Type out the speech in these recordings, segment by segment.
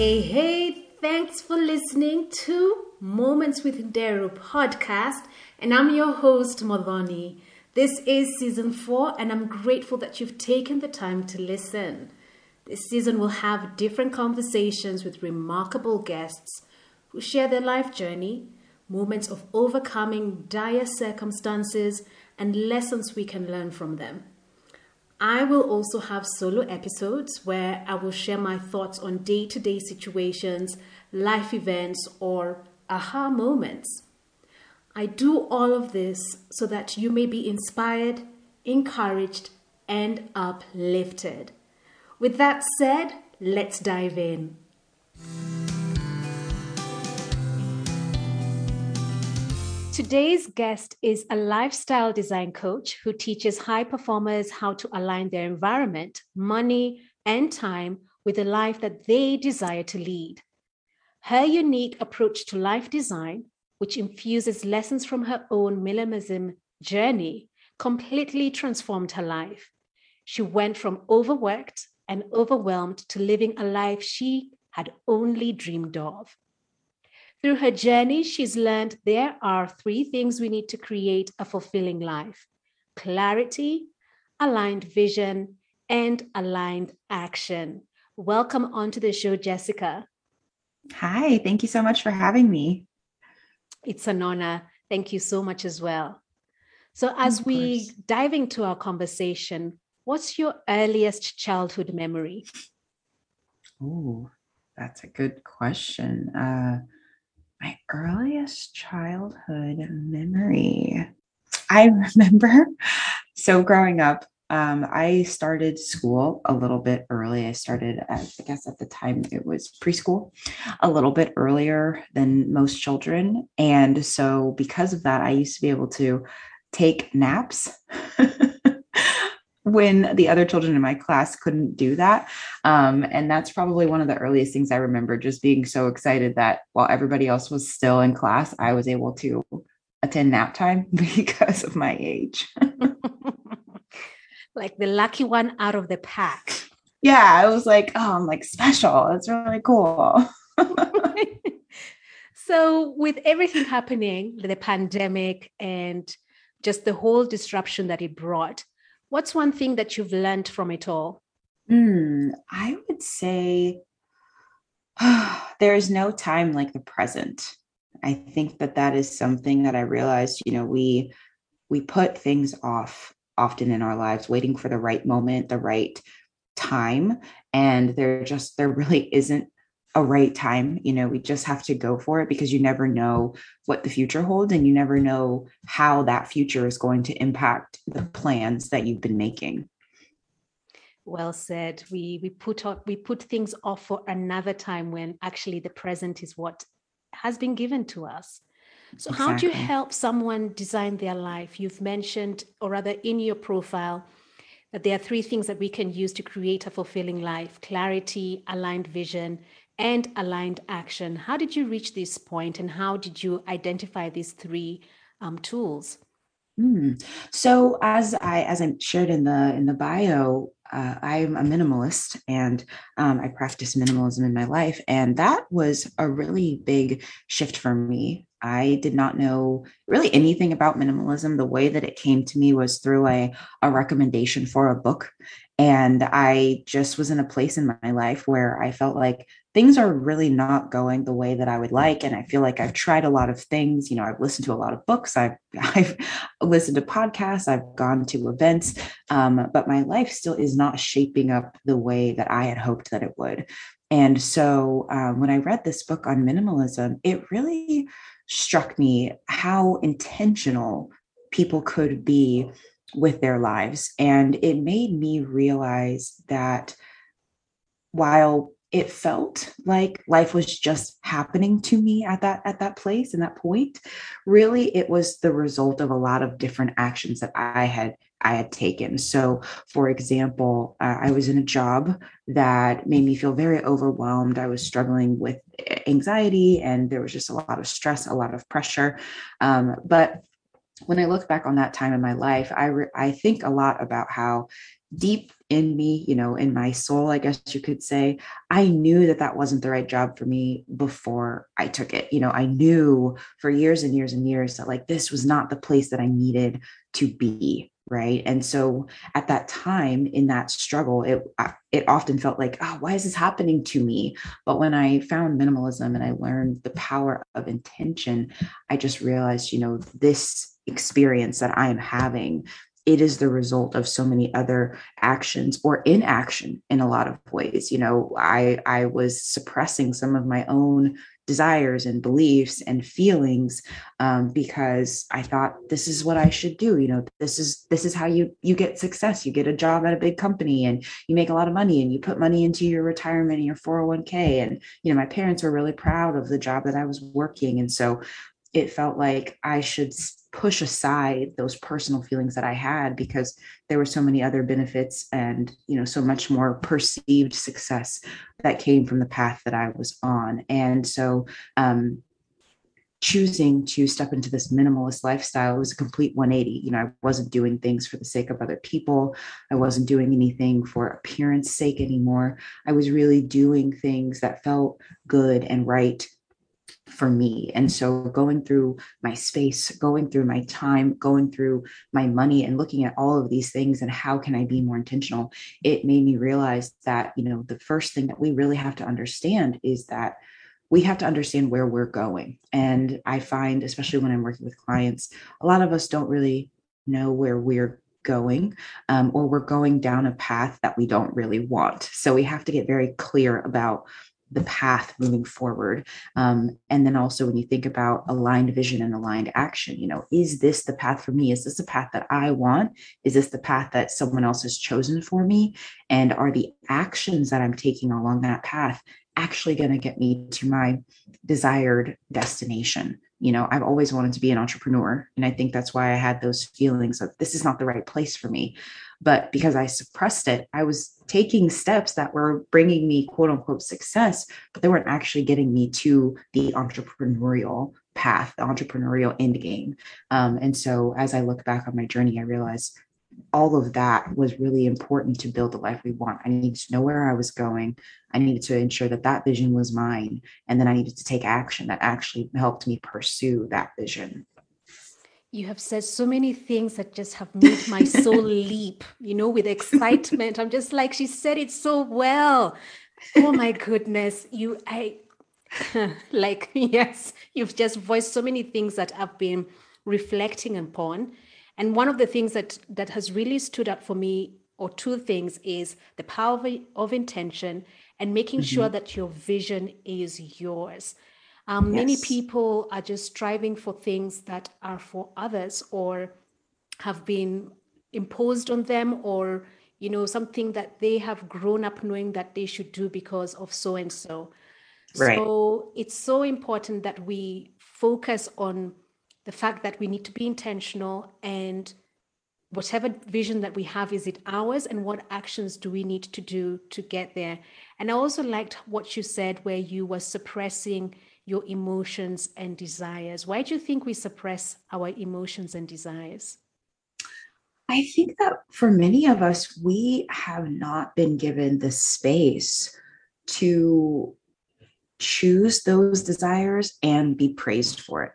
Hey, hey, thanks for listening to Moments with Daru podcast. And I'm your host, Modoni. This is season four, and I'm grateful that you've taken the time to listen. This season will have different conversations with remarkable guests who share their life journey, moments of overcoming dire circumstances, and lessons we can learn from them. I will also have solo episodes where I will share my thoughts on day to day situations, life events, or aha moments. I do all of this so that you may be inspired, encouraged, and uplifted. With that said, let's dive in. Today's guest is a lifestyle design coach who teaches high performers how to align their environment, money, and time with the life that they desire to lead. Her unique approach to life design, which infuses lessons from her own minimalism journey, completely transformed her life. She went from overworked and overwhelmed to living a life she had only dreamed of. Through her journey, she's learned there are three things we need to create a fulfilling life clarity, aligned vision, and aligned action. Welcome onto the show, Jessica. Hi, thank you so much for having me. It's an honor. Thank you so much as well. So, as we dive into our conversation, what's your earliest childhood memory? Oh, that's a good question. Uh, my earliest childhood memory. I remember so growing up, um, I started school a little bit early. I started, at, I guess at the time it was preschool, a little bit earlier than most children. And so, because of that, I used to be able to take naps when the other children in my class couldn't do that. Um, and that's probably one of the earliest things I remember just being so excited that while everybody else was still in class, I was able to attend nap time because of my age. like the lucky one out of the pack. Yeah, I was like, oh, I'm like special. It's really cool. so, with everything happening, the pandemic and just the whole disruption that it brought, What's one thing that you've learned from it all? Mm, I would say oh, there is no time like the present. I think that that is something that I realized, you know, we we put things off often in our lives waiting for the right moment, the right time, and there just there really isn't a right time. You know, we just have to go for it because you never know what the future holds and you never know how that future is going to impact the plans that you've been making. Well said. We we put up we put things off for another time when actually the present is what has been given to us. So exactly. how do you help someone design their life? You've mentioned, or rather in your profile, that there are three things that we can use to create a fulfilling life clarity, aligned vision, and aligned action. How did you reach this point and how did you identify these three um, tools? Mm. So as I as I shared in the in the bio, uh, I'm a minimalist and um, I practice minimalism in my life, and that was a really big shift for me. I did not know really anything about minimalism. The way that it came to me was through a, a recommendation for a book. And I just was in a place in my life where I felt like things are really not going the way that I would like. And I feel like I've tried a lot of things. You know, I've listened to a lot of books, I've, I've listened to podcasts, I've gone to events, um, but my life still is not shaping up the way that I had hoped that it would. And so um, when I read this book on minimalism, it really struck me how intentional people could be with their lives. And it made me realize that while it felt like life was just happening to me at that at that place and that point. Really it was the result of a lot of different actions that i had i had taken. So for example uh, i was in a job that made me feel very overwhelmed. I was struggling with anxiety and there was just a lot of stress a lot of pressure. Um, but when I look back on that time in my life, I re- I think a lot about how deep in me, you know, in my soul, I guess you could say, I knew that that wasn't the right job for me before I took it. You know, I knew for years and years and years that like this was not the place that I needed to be. Right. And so at that time in that struggle, it, uh, it often felt like, oh, why is this happening to me? But when I found minimalism and I learned the power of intention, I just realized, you know, this experience that I am having it is the result of so many other actions or inaction in a lot of ways. You know i i was suppressing some of my own desires and beliefs and feelings um, because i thought this is what i should do you know this is this is how you you get success. You get a job at a big company and you make a lot of money and you put money into your retirement and your 401k and you know my parents were really proud of the job that i was working. And so it felt like I should push aside those personal feelings that I had because there were so many other benefits and you know so much more perceived success that came from the path that I was on. And so um choosing to step into this minimalist lifestyle was a complete 180 you know I wasn't doing things for the sake of other people. I wasn't doing anything for appearance sake anymore. I was really doing things that felt good and right for me. And so going through my space, going through my time, going through my money and looking at all of these things and how can I be more intentional, it made me realize that, you know, the first thing that we really have to understand is that we have to understand where we're going. And I find, especially when I'm working with clients, a lot of us don't really know where we're going um, or we're going down a path that we don't really want. So we have to get very clear about the path moving forward. Um, and then also when you think about aligned vision and aligned action you know is this the path for me? Is this the path that i want? Is this the path that someone else has chosen for me? And are the actions that i'm taking along that path actually going to get me to my desired destination? You know i've always wanted to be an entrepreneur and i think that's why i had those feelings of this is not the right place for me but because I suppressed it, I was taking steps that were bringing me quote unquote success, but they weren't actually getting me to the entrepreneurial path, the entrepreneurial end game. Um, and so as I look back on my journey, I realized all of that was really important to build the life we want. I needed to know where I was going. I needed to ensure that that vision was mine. And then I needed to take action that actually helped me pursue that vision you have said so many things that just have made my soul leap, you know, with excitement. I'm just like, she said it so well. Oh my goodness. You, I, like, yes, you've just voiced so many things that I've been reflecting upon. And one of the things that that has really stood out for me, or two things, is the power of, of intention and making mm-hmm. sure that your vision is yours. Um, yes. Many people are just striving for things that are for others or have been imposed on them or you know something that they have grown up knowing that they should do because of so and so right. so it's so important that we focus on the fact that we need to be intentional and whatever vision that we have is it ours and what actions do we need to do to get there and i also liked what you said where you were suppressing your emotions and desires. Why do you think we suppress our emotions and desires? I think that for many of us, we have not been given the space to choose those desires and be praised for it.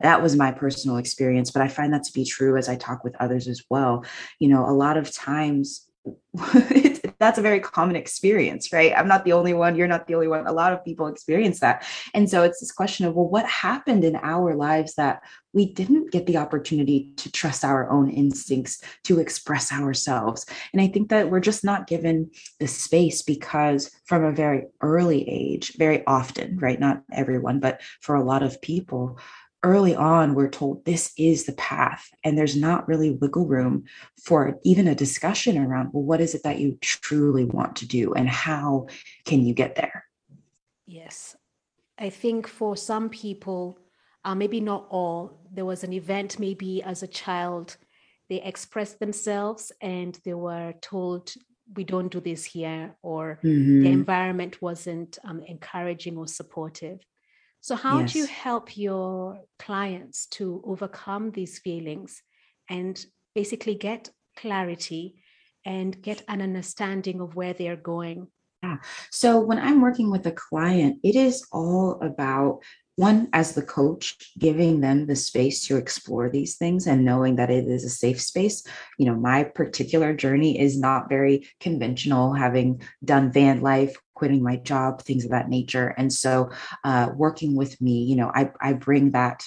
That was my personal experience, but I find that to be true as I talk with others as well. You know, a lot of times that's a very common experience, right? I'm not the only one. You're not the only one. A lot of people experience that. And so it's this question of, well, what happened in our lives that we didn't get the opportunity to trust our own instincts, to express ourselves? And I think that we're just not given the space because from a very early age, very often, right? Not everyone, but for a lot of people, early on we're told this is the path and there's not really wiggle room for even a discussion around well what is it that you truly want to do and how can you get there? Yes. I think for some people uh, maybe not all there was an event maybe as a child they expressed themselves and they were told we don't do this here or mm-hmm. the environment wasn't um, encouraging or supportive so, how yes. do you help your clients to overcome these feelings and basically get clarity and get an understanding of where they're going? Yeah. So when I'm working with a client, it is all about one as the coach giving them the space to explore these things and knowing that it is a safe space you know my particular journey is not very conventional having done van life quitting my job things of that nature. And so uh, working with me you know i, I bring that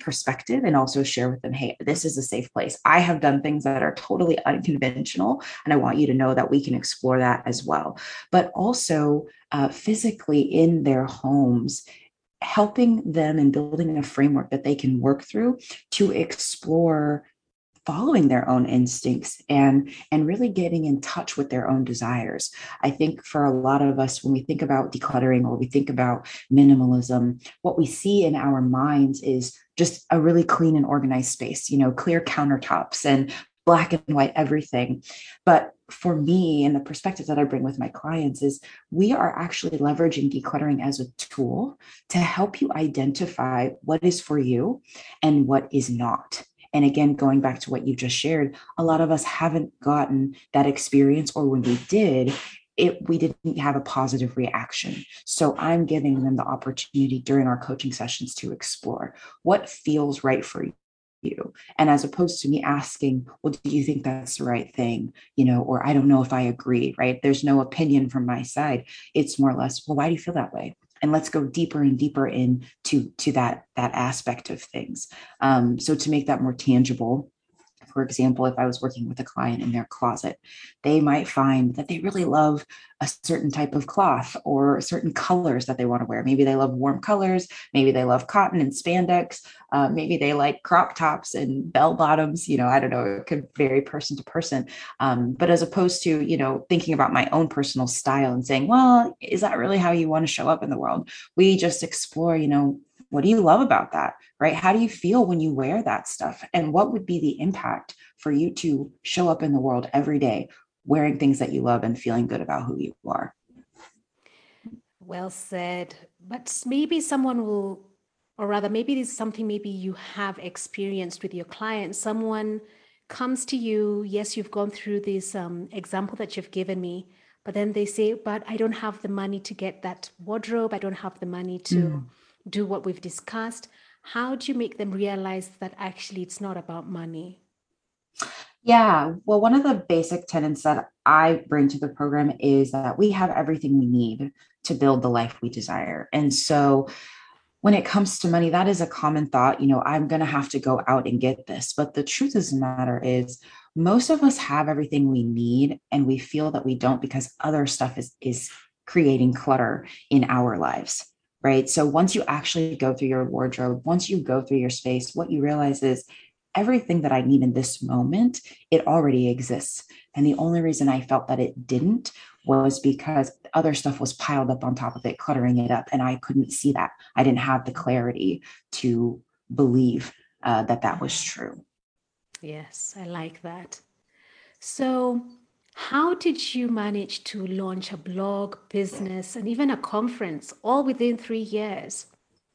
perspective and also share with them hey this is a safe place. I have done things that are totally unconventional and i want you to know that we can explore that as well. But also uh, physically in their homes helping them and building a framework that they can work through to explore following their own instincts and and really getting in touch with their own desires i think for a lot of us when we think about decluttering or we think about minimalism what we see in our minds is just a really clean and organized space you know clear countertops and black and white everything but for me and the perspective that I bring with my clients is we are actually leveraging decluttering as a tool to help you identify what is for you and what is not. And again, going back to what you just shared, a lot of us haven't gotten that experience, or when we did, it we didn't have a positive reaction. So I'm giving them the opportunity during our coaching sessions to explore what feels right for you. And as opposed to me asking well do you think that's the right thing? You know or i don't know if i agree right? There's no opinion from my side. It's more or less well why do you feel that way and let's go deeper and deeper into to that that aspect of things. Um, so to make that more tangible for example, if I was working with a client in their closet, they might find that they really love a certain type of cloth or certain colors that they want to wear. Maybe they love warm colors. Maybe they love cotton and spandex. Uh, maybe they like crop tops and bell bottoms. You know, I don't know. It could vary person to person. Um, but as opposed to, you know, thinking about my own personal style and saying, well, is that really how you want to show up in the world? We just explore, you know, what do you love about that? Right? How do you feel when you wear that stuff? And what would be the impact for you to show up in the world every day wearing things that you love and feeling good about who you are? Well said. But maybe someone will, or rather, maybe it's something maybe you have experienced with your client. Someone comes to you, yes, you've gone through this um, example that you've given me, but then they say, but I don't have the money to get that wardrobe. I don't have the money to. Mm do what we've discussed, how do you make them realize that actually it's not about money? Yeah, well, one of the basic tenets that I bring to the program is that we have everything we need to build the life we desire. And so when it comes to money, that is a common thought. You know, I'm going to have to go out and get this. But the truth of the matter is, most of us have everything we need and we feel that we don't because other stuff is, is creating clutter in our lives right? So once you actually go through your wardrobe, once you go through your space, what you realize is everything that I need in this moment, it already exists. And the only reason I felt that it didn't was because other stuff was piled up on top of it, cluttering it up. And I couldn't see that. I didn't have the clarity to believe uh, that that was true. Yes, I like that. So, how did you manage to launch a blog, business, and even a conference all within three years?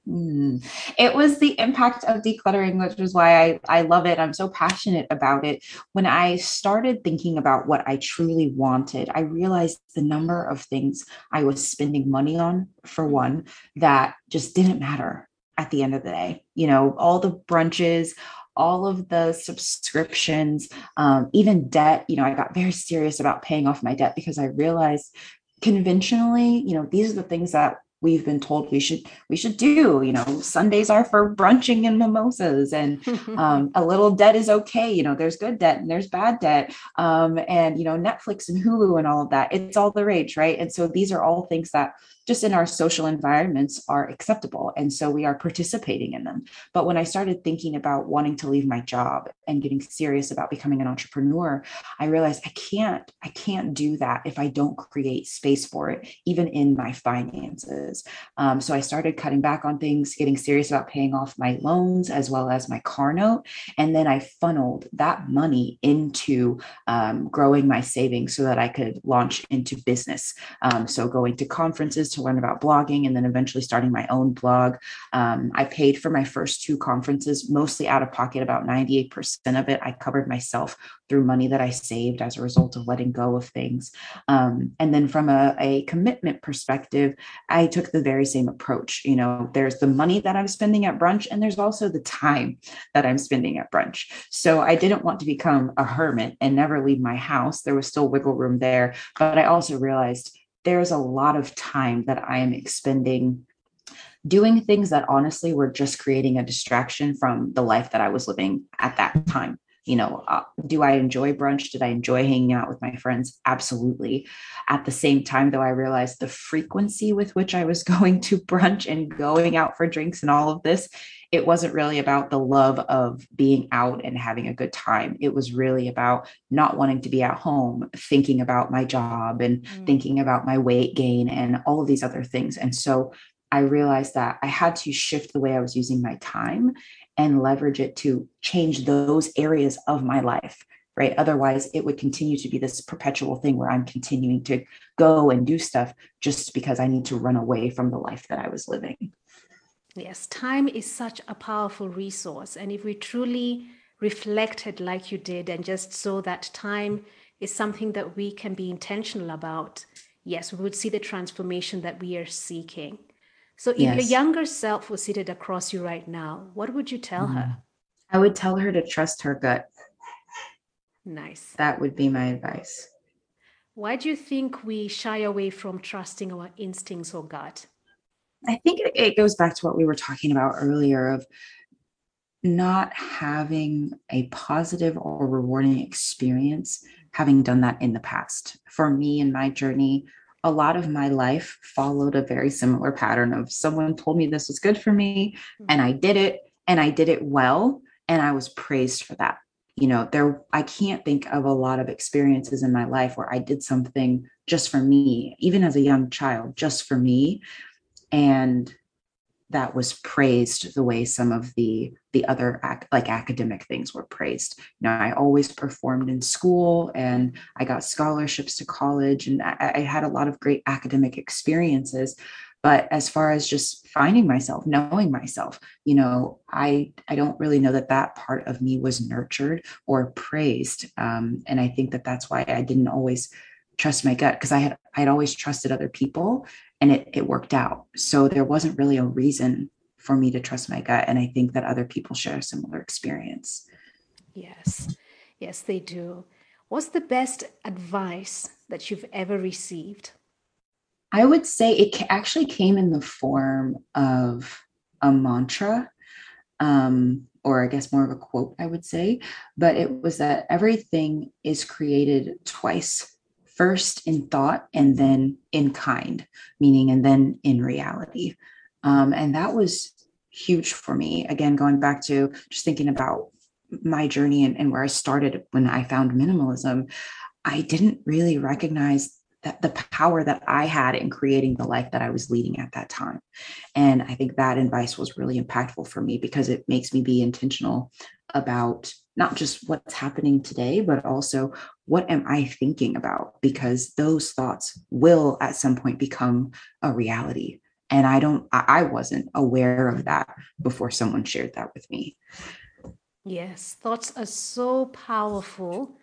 Mm. It was the impact of decluttering, which is why I, I love it. I'm so passionate about it. When I started thinking about what I truly wanted, I realized the number of things I was spending money on, for one, that just didn't matter at the end of the day. You know, all the brunches, all of the subscriptions, um, even debt. You know, I got very serious about paying off my debt because I realized conventionally, you know, these are the things that we've been told we should we should do you know sundays are for brunching and mimosas and um, a little debt is okay you know there's good debt and there's bad debt um, and you know netflix and hulu and all of that it's all the rage right and so these are all things that just in our social environments are acceptable. And so we are participating in them. But when I started thinking about wanting to leave my job and getting serious about becoming an entrepreneur, I realized I can't, I can't do that if I don't create space for it, even in my finances. Um, so I started cutting back on things, getting serious about paying off my loans as well as my car note. And then I funneled that money into um, growing my savings so that I could launch into business. Um, so going to conferences to to learn about blogging and then eventually starting my own blog. Um, I paid for my first two conferences, mostly out of pocket, about 98% of it. I covered myself through money that I saved as a result of letting go of things. Um, and then from a, a commitment perspective, I took the very same approach. You know, there's the money that I'm spending at brunch, and there's also the time that I'm spending at brunch. So I didn't want to become a hermit and never leave my house. There was still wiggle room there. But I also realized there's a lot of time that I am expending doing things that honestly were just creating a distraction from the life that I was living at that time you know uh, do i enjoy brunch? Did i enjoy hanging out with my friends? Absolutely. At the same time though i realized the frequency with which i was going to brunch and going out for drinks and all of this it wasn't really about the love of being out and having a good time. It was really about not wanting to be at home thinking about my job and mm. thinking about my weight gain and all of these other things. And so I realized that I had to shift the way I was using my time and leverage it to change those areas of my life right? Otherwise it would continue to be this perpetual thing where i'm continuing to go and do stuff just because i need to run away from the life that i was living. Yes time is such a powerful resource. And if we truly reflected like you did and just saw that time is something that we can be intentional about yes we would see the transformation that we are seeking so if yes. your younger self was seated across you right now, what would you tell mm. her? I would tell her to trust her gut. Nice. That would be my advice. Why do you think we shy away from trusting our instincts or gut? I think it goes back to what we were talking about earlier of not having a positive or rewarding experience having done that in the past. For me in my journey, a lot of my life followed a very similar pattern of someone told me this was good for me hmm. and I did it and I did it well and I was praised for that. You know, there I can't think of a lot of experiences in my life where I did something just for me, even as a young child, just for me and that was praised the way some of the the other ac- like academic things were praised. You know i always performed in school and i got scholarships to college and I, I had a lot of great academic experiences. But as far as just finding myself knowing myself you know i i don't really know that that part of me was nurtured or praised. Um, and i think that that's why i didn't always trust my gut because i had i'd always trusted other people and it, it worked out. So there wasn't really a reason for me to trust my gut. And I think that other people share a similar experience. Yes, yes, they do. What's the best advice that you've ever received? I would say it actually came in the form of a mantra, um, or I guess more of a quote, I would say. But it was that everything is created twice first in thought and then in kind, meaning, and then in reality. Um, and that was huge for me. Again, going back to just thinking about my journey and, and where I started when I found minimalism, I didn't really recognize that the power that I had in creating the life that I was leading at that time. And I think that advice was really impactful for me because it makes me be intentional about not just what's happening today, but also what am I thinking about? Because those thoughts will at some point become a reality. And I don't, I wasn't aware of that before someone shared that with me. Yes, thoughts are so powerful.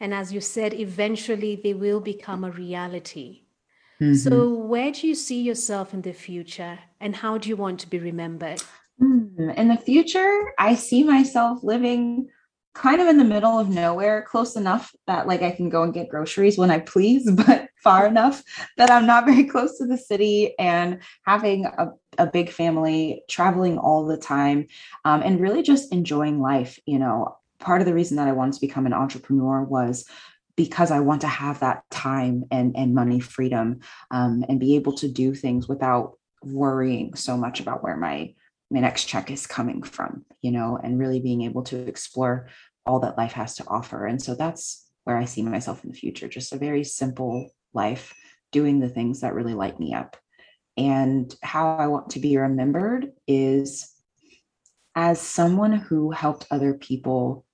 And as you said, eventually they will become a reality. Mm-hmm. So, where do you see yourself in the future and how do you want to be remembered? Hmm, in the future, I see myself living kind of in the middle of nowhere, close enough that like I can go and get groceries when I please, but far enough that I'm not very close to the city and having a, a big family, traveling all the time, um, and really just enjoying life. You know, part of the reason that I wanted to become an entrepreneur was because I want to have that time and, and money freedom um, and be able to do things without worrying so much about where my my next check is coming from, you know, and really being able to explore all that life has to offer. And so that's where I see myself in the future, just a very simple life, doing the things that really light me up. And how I want to be remembered is as someone who helped other people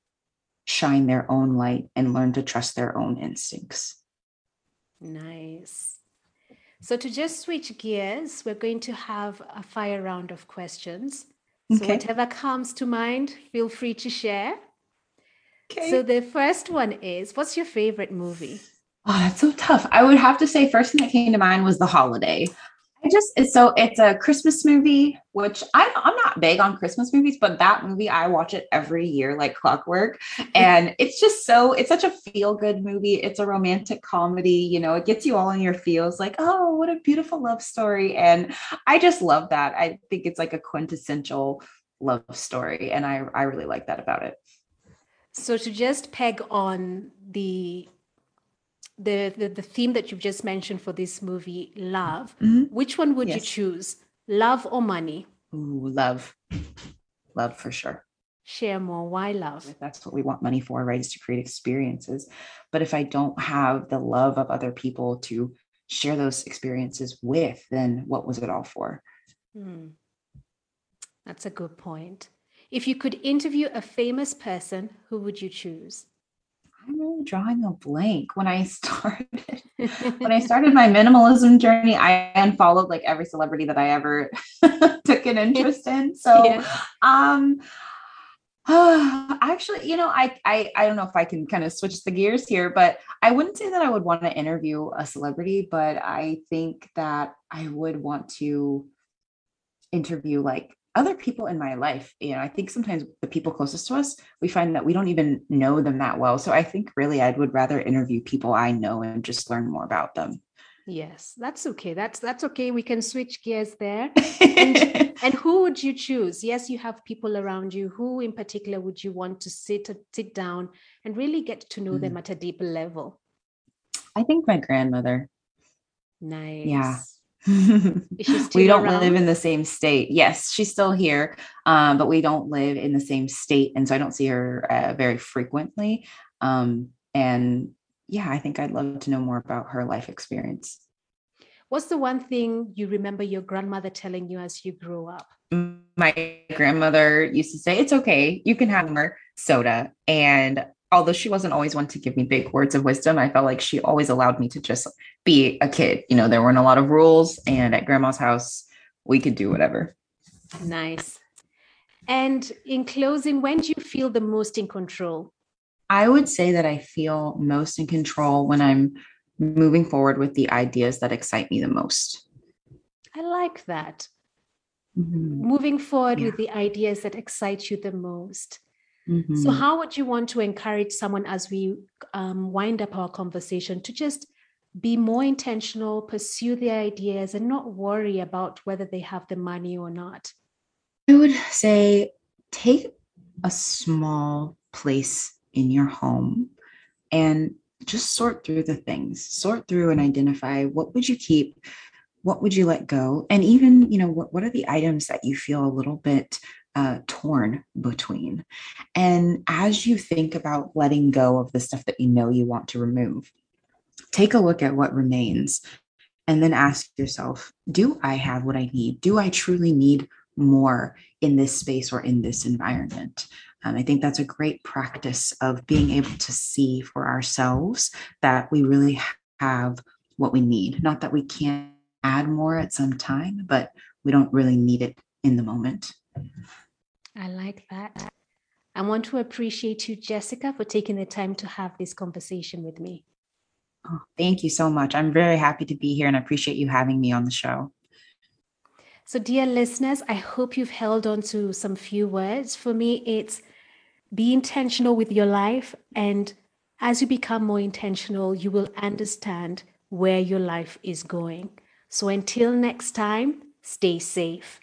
shine their own light and learn to trust their own instincts. Nice. So, to just switch gears, we're going to have a fire round of questions. So, Okay. whatever comes to mind, feel free to share. Okay. So, the first one is What's your favorite movie? Oh, that's so tough. I would have to say first thing that came to mind was The Holiday. I just so it's a Christmas movie, which I'm I'm not big on Christmas movies, but that movie I watch it every year like clockwork. And it's just so it's such a feel-good movie. It's a romantic comedy, you know, it gets you all in your feels like, oh, what a beautiful love story. And I just love that. I think it's like a quintessential love story. And I I really like that about it. So, to just peg on the the, the, the theme that you've just mentioned for this movie, love, Mhm. which one would you choose? Love or money? Ooh, love. Love for sure. Share more. Why love? that's what we want money for right is to create experiences but if i don't have the love of other people to share those experiences with then what was it all for Hmm. That's a good point. If you could interview a famous person, who would you choose? I'm really drawing a blank when i started when i started my minimalism journey i unfollowed like every celebrity that i ever took an interest in so Yeah. um actually you know I, I i don't know if i can kind of switch the gears here but i wouldn't say that i would want to interview a celebrity but i think that i would want to interview like other people in my life you know i think sometimes the people closest to us we find that we don't even know them that well so i think really i would rather interview people i know and just learn more about them Yes, that's okay. That's that's okay. We can switch gears there. And, and who would you choose? Yes, you have people around you. Who in particular would you want to sit sit down and really get to know them mm. at a deeper level? i think my grandmother Nice. we don't live in the same state. Yes, she's still here, um, but we don't live in the same state, and so I don't see her uh, very frequently. Um, and yeah, I think I'd love to know more about her life experience. What's the one thing you remember your grandmother telling you as you grew up? My grandmother used to say, "It's okay, you can have more soda." And although she wasn't always one to give me big words of wisdom, I felt like she always allowed me to just be a kid. You know, there weren't a lot of rules, and at grandma's house, we could do whatever. Nice. And in closing, when do you feel the most in control? I would say that I feel most in control when I'm moving forward with the ideas that excite me the most. I like that. Mhm, Moving forward Yeah. with the ideas that excite you the most. So, mhm. how would you want to encourage someone as we um, wind up our conversation to just be more intentional, pursue their ideas, and not worry about whether they have the money or not? I would say take a small place in your home and just sort through the things, sort through and identify what would you keep, what would you let go, and even, you know, what, what are the items that you feel a little bit uh, torn between. And as you think about letting go of the stuff that you know you want to remove, take a look at what remains and then ask yourself do I have what I need? Do I truly need more in this space or in this environment? Um, I think that's a great practice of being able to see for ourselves that we really have what we need. Not that we can't add more at some time, but we don't really need it in the moment. I like that. I want to appreciate you, Jessica, for taking the time to have this conversation with me. Oh, thank you so much. I'm very happy to be here and I appreciate you having me on the show. So, dear listeners, I hope you've held on to some few words. For me, it's be intentional with your life. And as you become more intentional, you will understand where your life is going. So, until next time, stay safe.